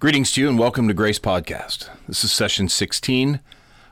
Greetings to you and welcome to Grace Podcast. This is session 16.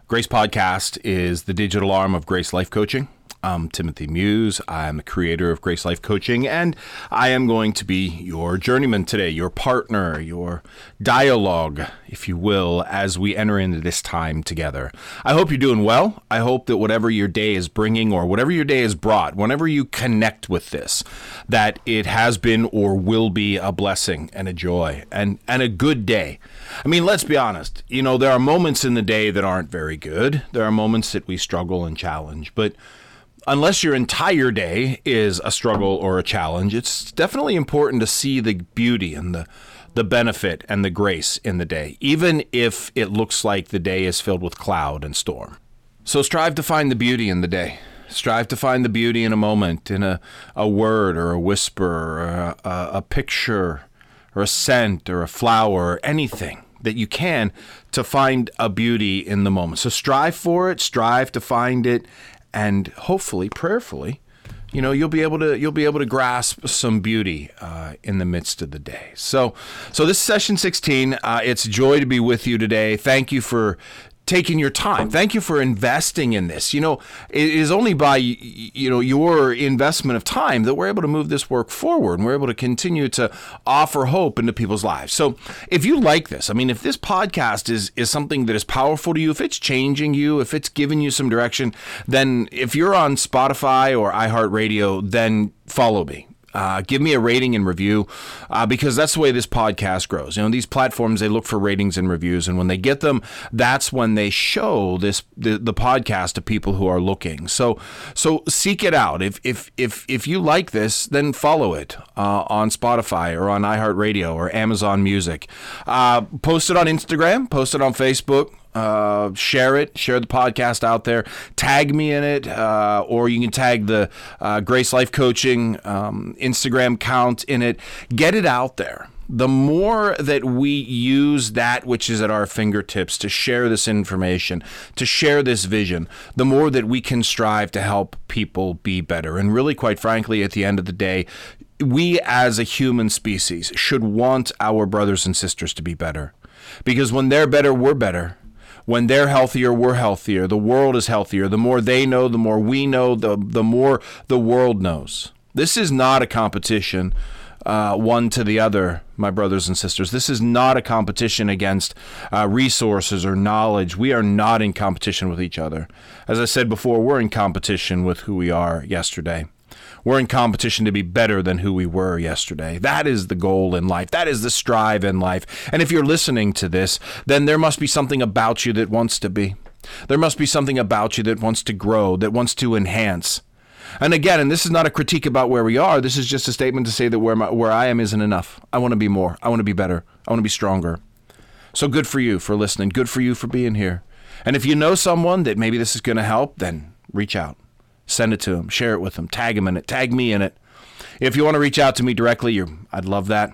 Grace Podcast is the digital arm of Grace Life Coaching. I'm Timothy Muse. I'm the creator of Grace Life Coaching, and I am going to be your journeyman today, your partner, your dialogue, if you will, as we enter into this time together. I hope you're doing well. I hope that whatever your day is bringing or whatever your day has brought, whenever you connect with this, that it has been or will be a blessing and a joy and, and a good day. I mean, let's be honest. You know, there are moments in the day that aren't very good. There are moments that we struggle and challenge, but unless your entire day is a struggle or a challenge, it's definitely important to see the beauty and the the benefit and the grace in the day, even if it looks like the day is filled with cloud and storm. So strive to find the beauty in the day. Strive to find the beauty in a moment, in a, a word or a whisper or a, a, a picture or a scent or a flower or anything that you can to find a beauty in the moment. So strive for it, strive to find it, and hopefully, prayerfully, you know you'll be able to you'll be able to grasp some beauty uh, in the midst of the day. So, so this is session 16. Uh, it's joy to be with you today. Thank you for taking your time. Thank you for investing in this. You know, it is only by you know your investment of time that we're able to move this work forward and we're able to continue to offer hope into people's lives. So, if you like this, I mean, if this podcast is is something that is powerful to you, if it's changing you, if it's giving you some direction, then if you're on Spotify or iHeartRadio, then follow me. Uh, give me a rating and review uh, because that's the way this podcast grows. You know, these platforms they look for ratings and reviews, and when they get them, that's when they show this the, the podcast to people who are looking. So so seek it out. If if if if you like this, then follow it uh, on Spotify or on iHeartRadio or Amazon Music. Uh, post it on Instagram. Post it on Facebook. Uh, share it, share the podcast out there. Tag me in it, uh, or you can tag the uh, Grace Life Coaching um, Instagram account in it. Get it out there. The more that we use that which is at our fingertips to share this information, to share this vision, the more that we can strive to help people be better. And really, quite frankly, at the end of the day, we as a human species should want our brothers and sisters to be better. Because when they're better, we're better when they're healthier, we're healthier. The world is healthier. The more they know, the more we know, the, the more the world knows. This is not a competition. Uh, one to the other, my brothers and sisters. This is not a competition against uh, resources or knowledge. We are not in competition with each other. As I said before, we're in competition with who we are yesterday. We're in competition to be better than who we were yesterday. That is the goal in life. That is the strive in life. And if you're listening to this, then there must be something about you that wants to be. There must be something about you that wants to grow, that wants to enhance. And again, and this is not a critique about where we are. This is just a statement to say that where my, where I am isn't enough. I want to be more. I want to be better. I want to be stronger. So good for you for listening. Good for you for being here. And if you know someone that maybe this is going to help, then reach out. Send it to them, share it with them, tag them in it, tag me in it. If you want to reach out to me directly, I'd love that.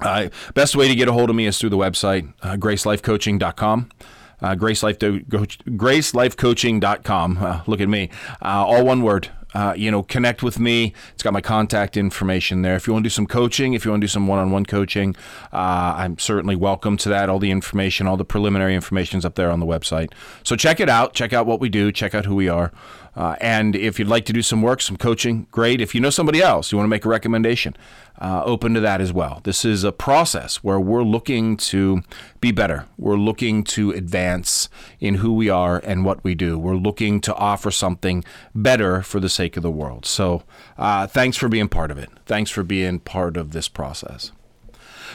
Uh, best way to get a hold of me is through the website, uh, gracelifecoaching.com. Uh, Grace gracelifecoaching.com. Uh, look at me. Uh, all one word. Uh, you know, connect with me. It's got my contact information there. If you want to do some coaching, if you want to do some one-on-one coaching, uh, I'm certainly welcome to that. All the information, all the preliminary information is up there on the website. So check it out. Check out what we do. Check out who we are. Uh, and if you'd like to do some work, some coaching, great. If you know somebody else, you want to make a recommendation, uh, open to that as well. This is a process where we're looking to be better. We're looking to advance in who we are and what we do. We're looking to offer something better for the sake of the world. So uh, thanks for being part of it. Thanks for being part of this process.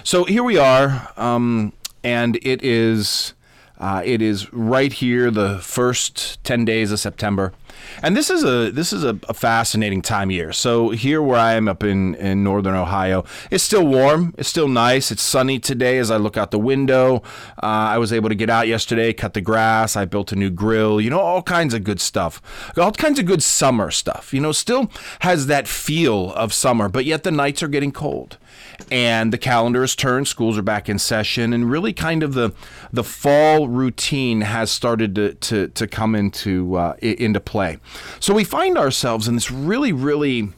So here we are, um, and it is. Uh, it is right here, the first 10 days of September. And this is a this is a, a, fascinating time of year. So here where I am up in, in northern Ohio, it's still warm. It's still nice. It's sunny today as I look out the window. Uh, I was able to get out yesterday, cut the grass. I built a new grill. You know, all kinds of good stuff. All kinds of good summer stuff. You know, still has that feel of summer, but yet the nights are getting cold and the calendar has turned schools are back in session and really kind of the the fall routine has started to to, to come into uh, into play. So we find ourselves in this really really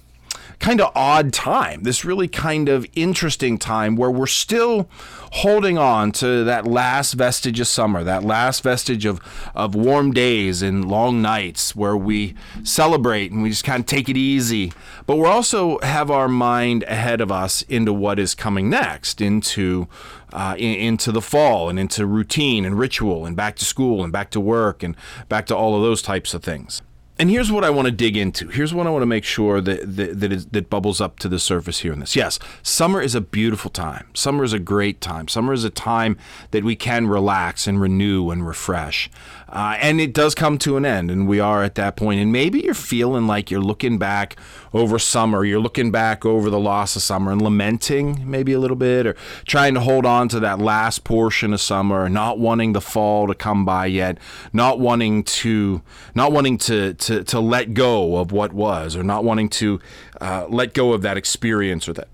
kind of odd time, this really kind of interesting time where we're still holding on to that last vestige of summer, that last vestige of, of warm days and long nights where we celebrate and we just kind of take it easy. But we also have our mind ahead of us into what is coming next, into uh, in, into the fall and into routine and ritual and back to school and back to work and back to all of those types of things and here's what I want to dig into. Here's what I want to make sure that that that, is, that bubbles up to the surface here in this. Yes, summer is a beautiful time. Summer is a great time. Summer is a time that we can relax and renew and refresh. Uh, and it does come to an end, and we are at that point. And maybe you're feeling like you're looking back over summer, you're looking back over the loss of summer and lamenting maybe a little bit, or trying to hold on to that last portion of summer, not wanting the fall to come by yet, not wanting to, not wanting to to, to let go of what was, or not wanting to uh, let go of that experience or that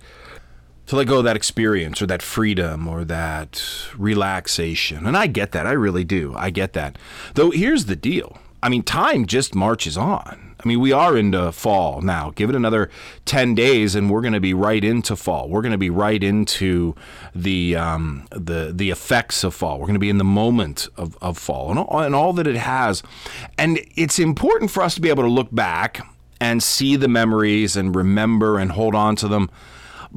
to let go of that experience or that freedom or that relaxation. And I get that. I really do. I get that. Though here's the deal. I mean, time just marches on. I mean, we are into fall now. Give it another 10 days and we're going to be right into fall. We're going to be right into the um, the the effects of fall. We're going to be in the moment of, of fall and all, and all that it has. And it's important for us to be able to look back and see the memories and remember and hold on to them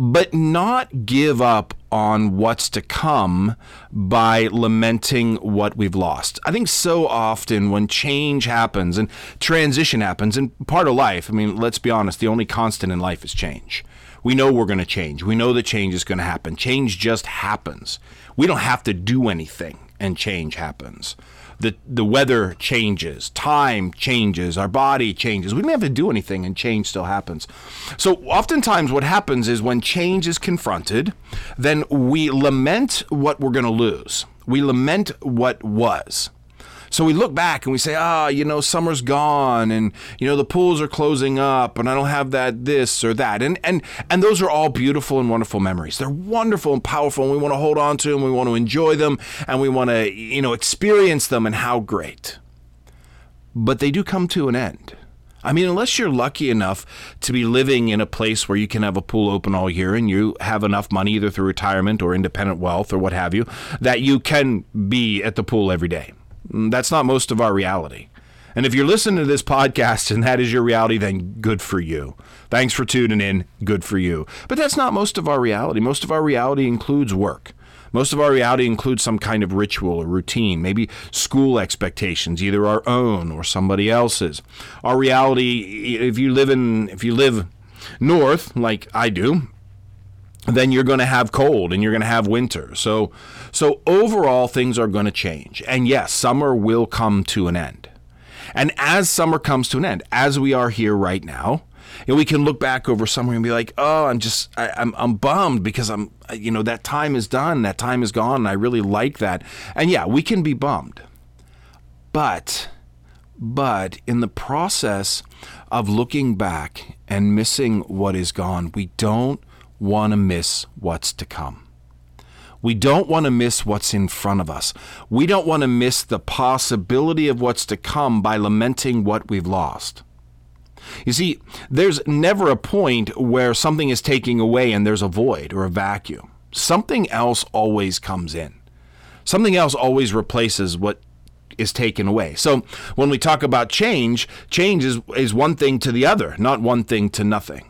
but not give up on what's to come by lamenting what we've lost. I think so often when change happens and transition happens, and part of life, I mean, let's be honest, the only constant in life is change. We know we're going to change. We know that change is going to happen. Change just happens. We don't have to do anything, and change happens the the weather changes, time changes, our body changes. We don't have to do anything, and change still happens. So oftentimes, what happens is when change is confronted, then we lament what we're going to lose. We lament what was. So we look back and we say, ah, you know, summer's gone and you know the pools are closing up and I don't have that this or that. And and and those are all beautiful and wonderful memories. They're wonderful and powerful and we want to hold on to them, we want to enjoy them and we want to, you know, experience them and how great. But they do come to an end. I mean, unless you're lucky enough to be living in a place where you can have a pool open all year and you have enough money, either through retirement or independent wealth or what have you, that you can be at the pool every day. Mm, that's not most of our reality. And if you're listening to this podcast and that is your reality, then good for you. Thanks for tuning in. Good for you. But that's not most of our reality. Most of our reality includes work. Most of our reality includes some kind of ritual or routine, maybe school expectations, either our own or somebody else's. Our reality, if you live in, if you live north like I do, then you're going to have cold and you're going to have winter. So, so overall, things are going to change. And yes, summer will come to an end. And as summer comes to an end, as we are here right now, you know, we can look back over summer and be like, "Oh, I'm just, I, I'm, I'm bummed because I'm, you know, that time is done, that time is gone, and I really like that." And yeah, we can be bummed, but, but in the process of looking back and missing what is gone, we don't want to miss what's to come. We don't want to miss what's in front of us. We don't want to miss the possibility of what's to come by lamenting what we've lost. You see, there's never a point where something is taking away and there's a void or a vacuum. Something else always comes in. Something else always replaces what is taken away. So when we talk about change, change is, is one thing to the other, not one thing to nothing.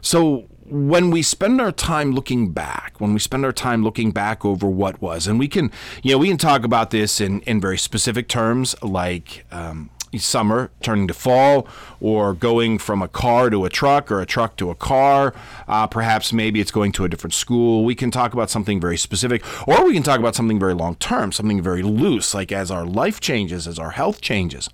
So when we spend our time looking back, when we spend our time looking back over what was, and we can, you know, we can talk about this in, in very specific terms like um, summer turning to fall, or going from a car to a truck, or a truck to a car. Uh, perhaps maybe it's going to a different school. We can talk about something very specific, or we can talk about something very long term, something very loose, like as our life changes, as our health changes.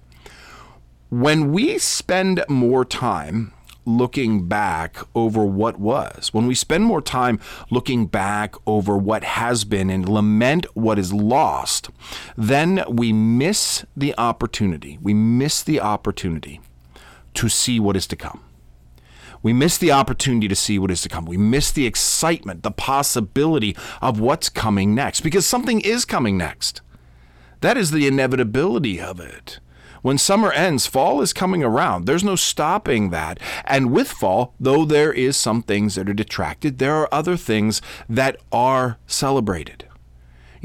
When we spend more time looking back over what was, when we spend more time looking back over what has been and lament what is lost, then we miss the opportunity. We miss the opportunity to see what is to come. We miss the opportunity to see what is to come. We miss the excitement, the possibility of what's coming next because something is coming next. That is the inevitability of it When summer ends, fall is coming around. There's no stopping that. And with fall, though there is some things that are detracted, there are other things that are celebrated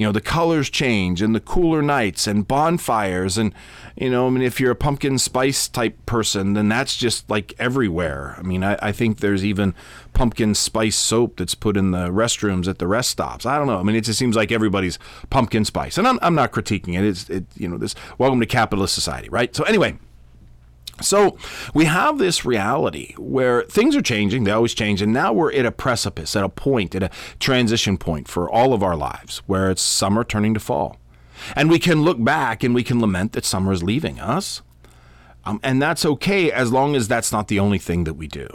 you know the colors change and the cooler nights and bonfires and you know i mean if you're a pumpkin spice type person then that's just like everywhere. I mean i, I think there's even pumpkin spice soap that's put in the restrooms at the rest stops. I don't know. I mean it just seems like everybody's pumpkin spice. And i'm, I'm not critiquing it. It's it, you know this welcome to capitalist society right? So anyway so we have this reality where things are changing, they always change, and now we're at a precipice, at a point, at a transition point for all of our lives where it's summer turning to fall. And we can look back and we can lament that summer is leaving us. Um, and that's okay as long as that's not the only thing that we do.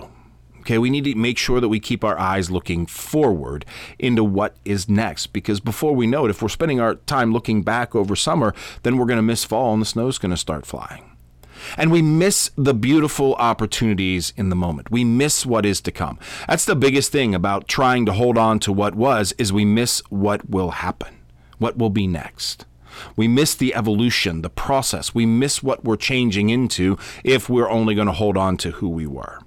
Okay, we need to make sure that we keep our eyes looking forward into what is next because before we know it, if we're spending our time looking back over summer, then we're going to miss fall and the snow's going to start flying. And we miss the beautiful opportunities in the moment. We miss what is to come. That's the biggest thing about trying to hold on to what was is we miss what will happen. What will be next? We miss the evolution, the process. We miss what we're changing into if we're only going to hold on to who we were.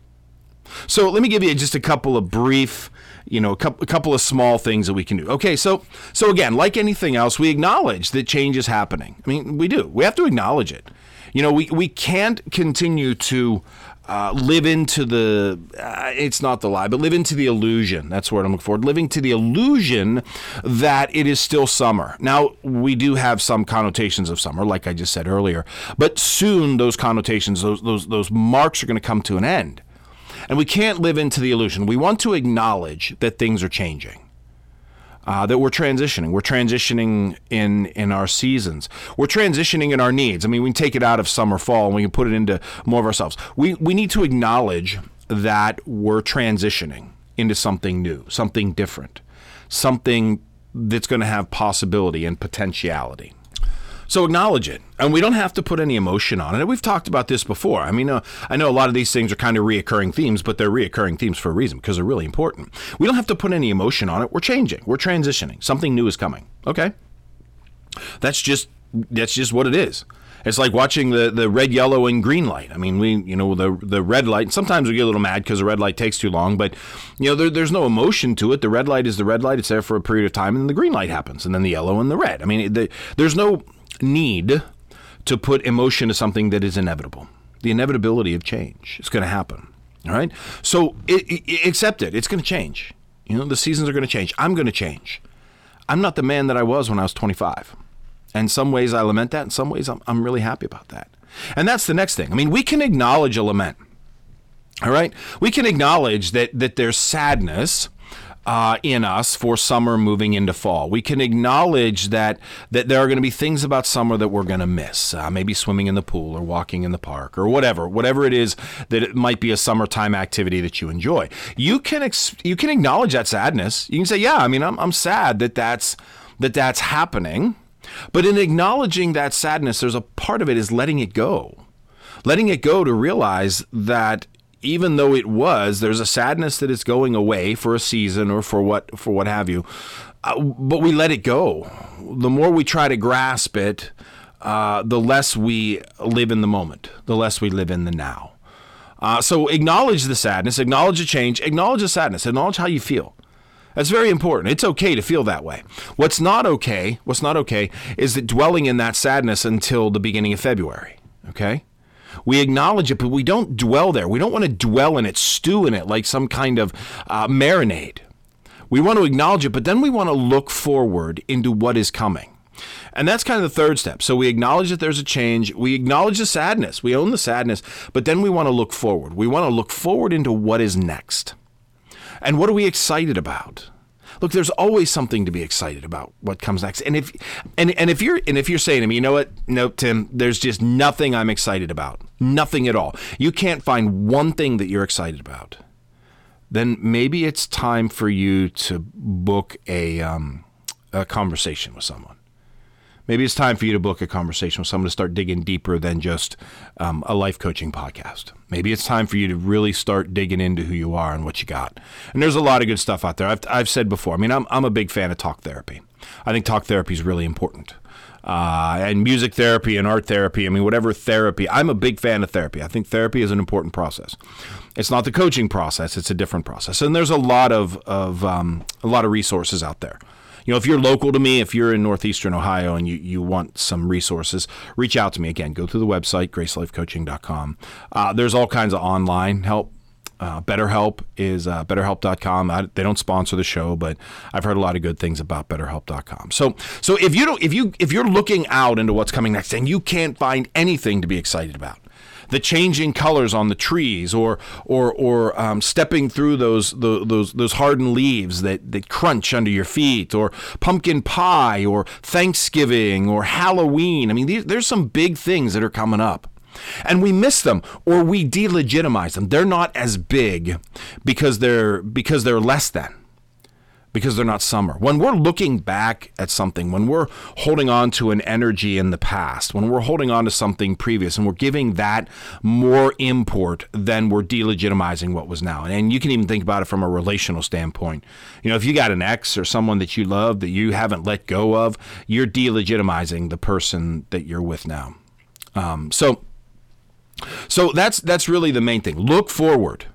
So let me give you just a couple of brief, you know, a couple, a couple of small things that we can do. Okay, so so again, like anything else, we acknowledge that change is happening. I mean, we do. We have to acknowledge it. You know, we, we can't continue to uh, live into the, uh, it's not the lie, but live into the illusion. That's what I'm looking for. Living to the illusion that it is still summer. Now, we do have some connotations of summer, like I just said earlier, but soon those connotations, those, those, those marks are going to come to an end. And we can't live into the illusion. We want to acknowledge that things are changing uh, that we're transitioning. We're transitioning in in our seasons. We're transitioning in our needs. I mean, we can take it out of summer, fall, and we can put it into more of ourselves. We we need to acknowledge that we're transitioning into something new, something different, something that's going to have possibility and potentiality. So acknowledge it. And we don't have to put any emotion on it. We've talked about this before. I mean, uh, I know a lot of these things are kind of reoccurring themes, but they're reoccurring themes for a reason because they're really important. We don't have to put any emotion on it. We're changing. We're transitioning. Something new is coming. Okay? That's just that's just what it is. It's like watching the, the red, yellow, and green light. I mean, we, you know, the the red light. Sometimes we get a little mad because the red light takes too long, but you know, there, there's no emotion to it. The red light is the red light. It's there for a period of time, and then the green light happens, and then the yellow and the red. I mean, the, there's no need to put emotion to something that is inevitable. The inevitability of change is going to happen. All right. So it, it, accept it. It's going to change. You know, the seasons are going to change. I'm going to change. I'm not the man that I was when I was 25. And some ways I lament that. In some ways I'm, I'm really happy about that. And that's the next thing. I mean, we can acknowledge a lament. All right. We can acknowledge that, that there's sadness uh, in us for summer moving into fall. We can acknowledge that that there are going to be things about summer that we're going to miss. Uh, maybe swimming in the pool or walking in the park or whatever, whatever it is that it might be a summertime activity that you enjoy. You can ex- you can acknowledge that sadness. You can say, "Yeah, I mean, I'm I'm sad that that's that that's happening." But in acknowledging that sadness, there's a part of it is letting it go. Letting it go to realize that even though it was, there's a sadness that it's going away for a season or for what for what have you. Uh, but we let it go. The more we try to grasp it, uh, the less we live in the moment, the less we live in the now. Uh, so acknowledge the sadness, acknowledge the change, acknowledge the sadness, acknowledge how you feel. That's very important. It's okay to feel that way. What's not okay, what's not okay, is that dwelling in that sadness until the beginning of February. Okay? We acknowledge it, but we don't dwell there. We don't want to dwell in it, stew in it like some kind of uh, marinade. We want to acknowledge it, but then we want to look forward into what is coming. And that's kind of the third step. So we acknowledge that there's a change. We acknowledge the sadness. We own the sadness, but then we want to look forward. We want to look forward into what is next. And what are we excited about? Look, there's always something to be excited about what comes next. And if and and if you're and if you're saying to me, you know what, no, Tim, there's just nothing I'm excited about, nothing at all. You can't find one thing that you're excited about. Then maybe it's time for you to book a um, a conversation with someone maybe it's time for you to book a conversation with someone to start digging deeper than just um, a life coaching podcast. Maybe it's time for you to really start digging into who you are and what you got. And there's a lot of good stuff out there. I've, I've said before, I mean, I'm, I'm a big fan of talk therapy. I think talk therapy is really important. Uh, and music therapy and art therapy. I mean, whatever therapy. I'm a big fan of therapy. I think therapy is an important process. It's not the coaching process; it's a different process. And there's a lot of of um, a lot of resources out there. You know, if you're local to me, if you're in northeastern Ohio and you, you want some resources, reach out to me. Again, go to the website, gracelifecoaching.com. Uh, there's all kinds of online help uh, BetterHelp is uh, BetterHelp.com. I, they don't sponsor the show, but I've heard a lot of good things about BetterHelp.com. So, so if you don't, if you if you're looking out into what's coming next and you can't find anything to be excited about, the changing colors on the trees, or or or um, stepping through those, those those hardened leaves that that crunch under your feet, or pumpkin pie, or Thanksgiving, or Halloween. I mean, these, there's some big things that are coming up and we miss them or we delegitimize them. They're not as big because they're because they're less than because they're not summer. When we're looking back at something, when we're holding on to an energy in the past, when we're holding on to something previous and we're giving that more import than we're delegitimizing what was now. And you can even think about it from a relational standpoint. You know, if you got an ex or someone that you love that you haven't let go of, you're delegitimizing the person that you're with now. Um, so so that's that's really the main thing. Look forward.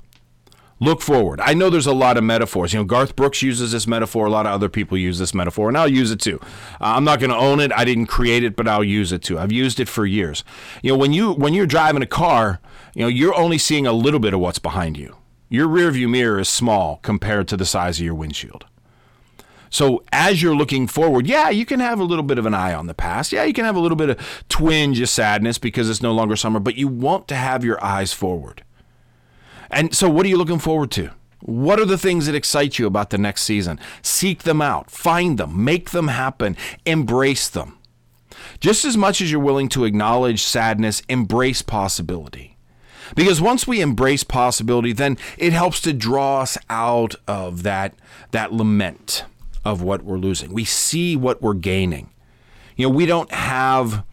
Look forward. I know there's a lot of metaphors. You know, Garth Brooks uses this metaphor. A lot of other people use this metaphor, and I'll use it too. Uh, I'm not going to own it. I didn't create it, but I'll use it too. I've used it for years. You know, when you when you're driving a car, you know, you're only seeing a little bit of what's behind you. Your rearview mirror is small compared to the size of your windshield. So as you're looking forward, yeah, you can have a little bit of an eye on the past. Yeah, you can have a little bit of twinge of sadness because it's no longer summer, but you want to have your eyes forward. And so what are you looking forward to? What are the things that excite you about the next season? Seek them out, find them, make them happen, embrace them. Just as much as you're willing to acknowledge sadness, embrace possibility. Because once we embrace possibility, then it helps to draw us out of that, that lament of what we're losing. We see what we're gaining. You know, we don't have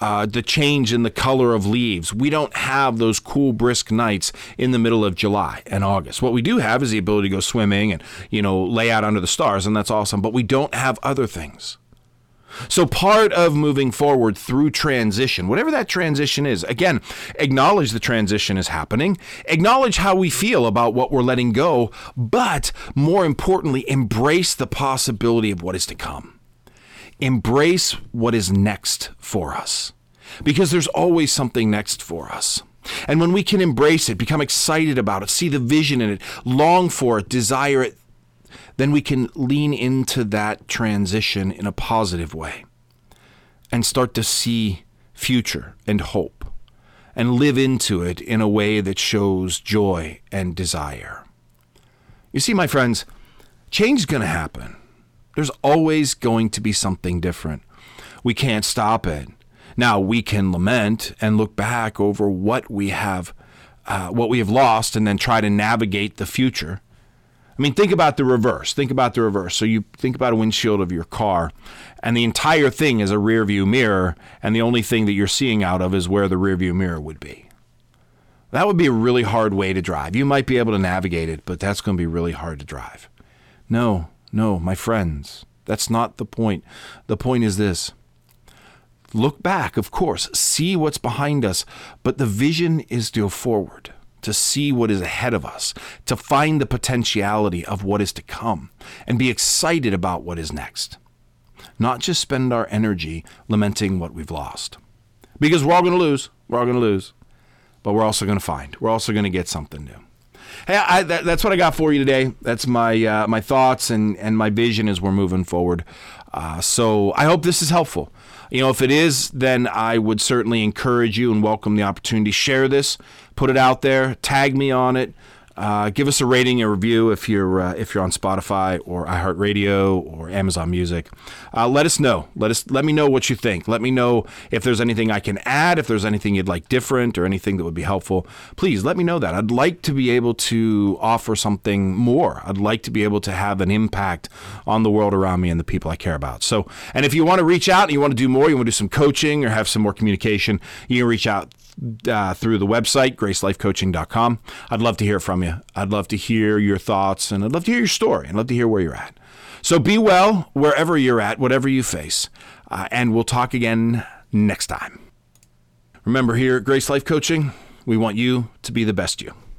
uh, the change in the color of leaves. We don't have those cool, brisk nights in the middle of July and August. What we do have is the ability to go swimming and, you know, lay out under the stars, and that's awesome. But we don't have other things. So, part of moving forward through transition, whatever that transition is, again, acknowledge the transition is happening, acknowledge how we feel about what we're letting go, but more importantly, embrace the possibility of what is to come. Embrace what is next for us, because there's always something next for us. And when we can embrace it, become excited about it, see the vision in it, long for it, desire it, then we can lean into that transition in a positive way and start to see future and hope and live into it in a way that shows joy and desire. You see, my friends, change is going to happen. There's always going to be something different. We can't stop it. Now we can lament and look back over what we have, uh, what we have lost, and then try to navigate the future I mean, think about the reverse. Think about the reverse. So you think about a windshield of your car, and the entire thing is a rear view mirror, and the only thing that you're seeing out of is where the rear view mirror would be. That would be a really hard way to drive. You might be able to navigate it, but that's going to be really hard to drive. No, no, my friends, that's not the point. The point is this look back, of course, see what's behind us, but the vision is to go forward to see what is ahead of us, to find the potentiality of what is to come, and be excited about what is next. Not just spend our energy lamenting what we've lost. Because we're all going to lose. We're all going to lose. But we're also going to find. We're also going to get something new. Hey, I, that, that's what I got for you today. That's my uh, my thoughts and, and my vision as we're moving forward. Uh, so I hope this is helpful. You know, if it is, then I would certainly encourage you and welcome the opportunity. Share this, put it out there, tag me on it. Uh, give us a rating and review if you're uh, if you're on Spotify or iHeartRadio or Amazon Music. Uh, let us know. Let us let me know what you think. Let me know if there's anything I can add, if there's anything you'd like different, or anything that would be helpful. Please let me know that. I'd like to be able to offer something more. I'd like to be able to have an impact on the world around me and the people I care about. So, and if you want to reach out and you want to do more, you want to do some coaching or have some more communication, you can reach out uh, through the website, gracelifecoaching.com. I'd love to hear from you. I'd love to hear your thoughts and I'd love to hear your story. and love to hear where you're at. So be well wherever you're at, whatever you face. Uh, and we'll talk again next time. Remember, here at Grace Life Coaching, we want you to be the best you.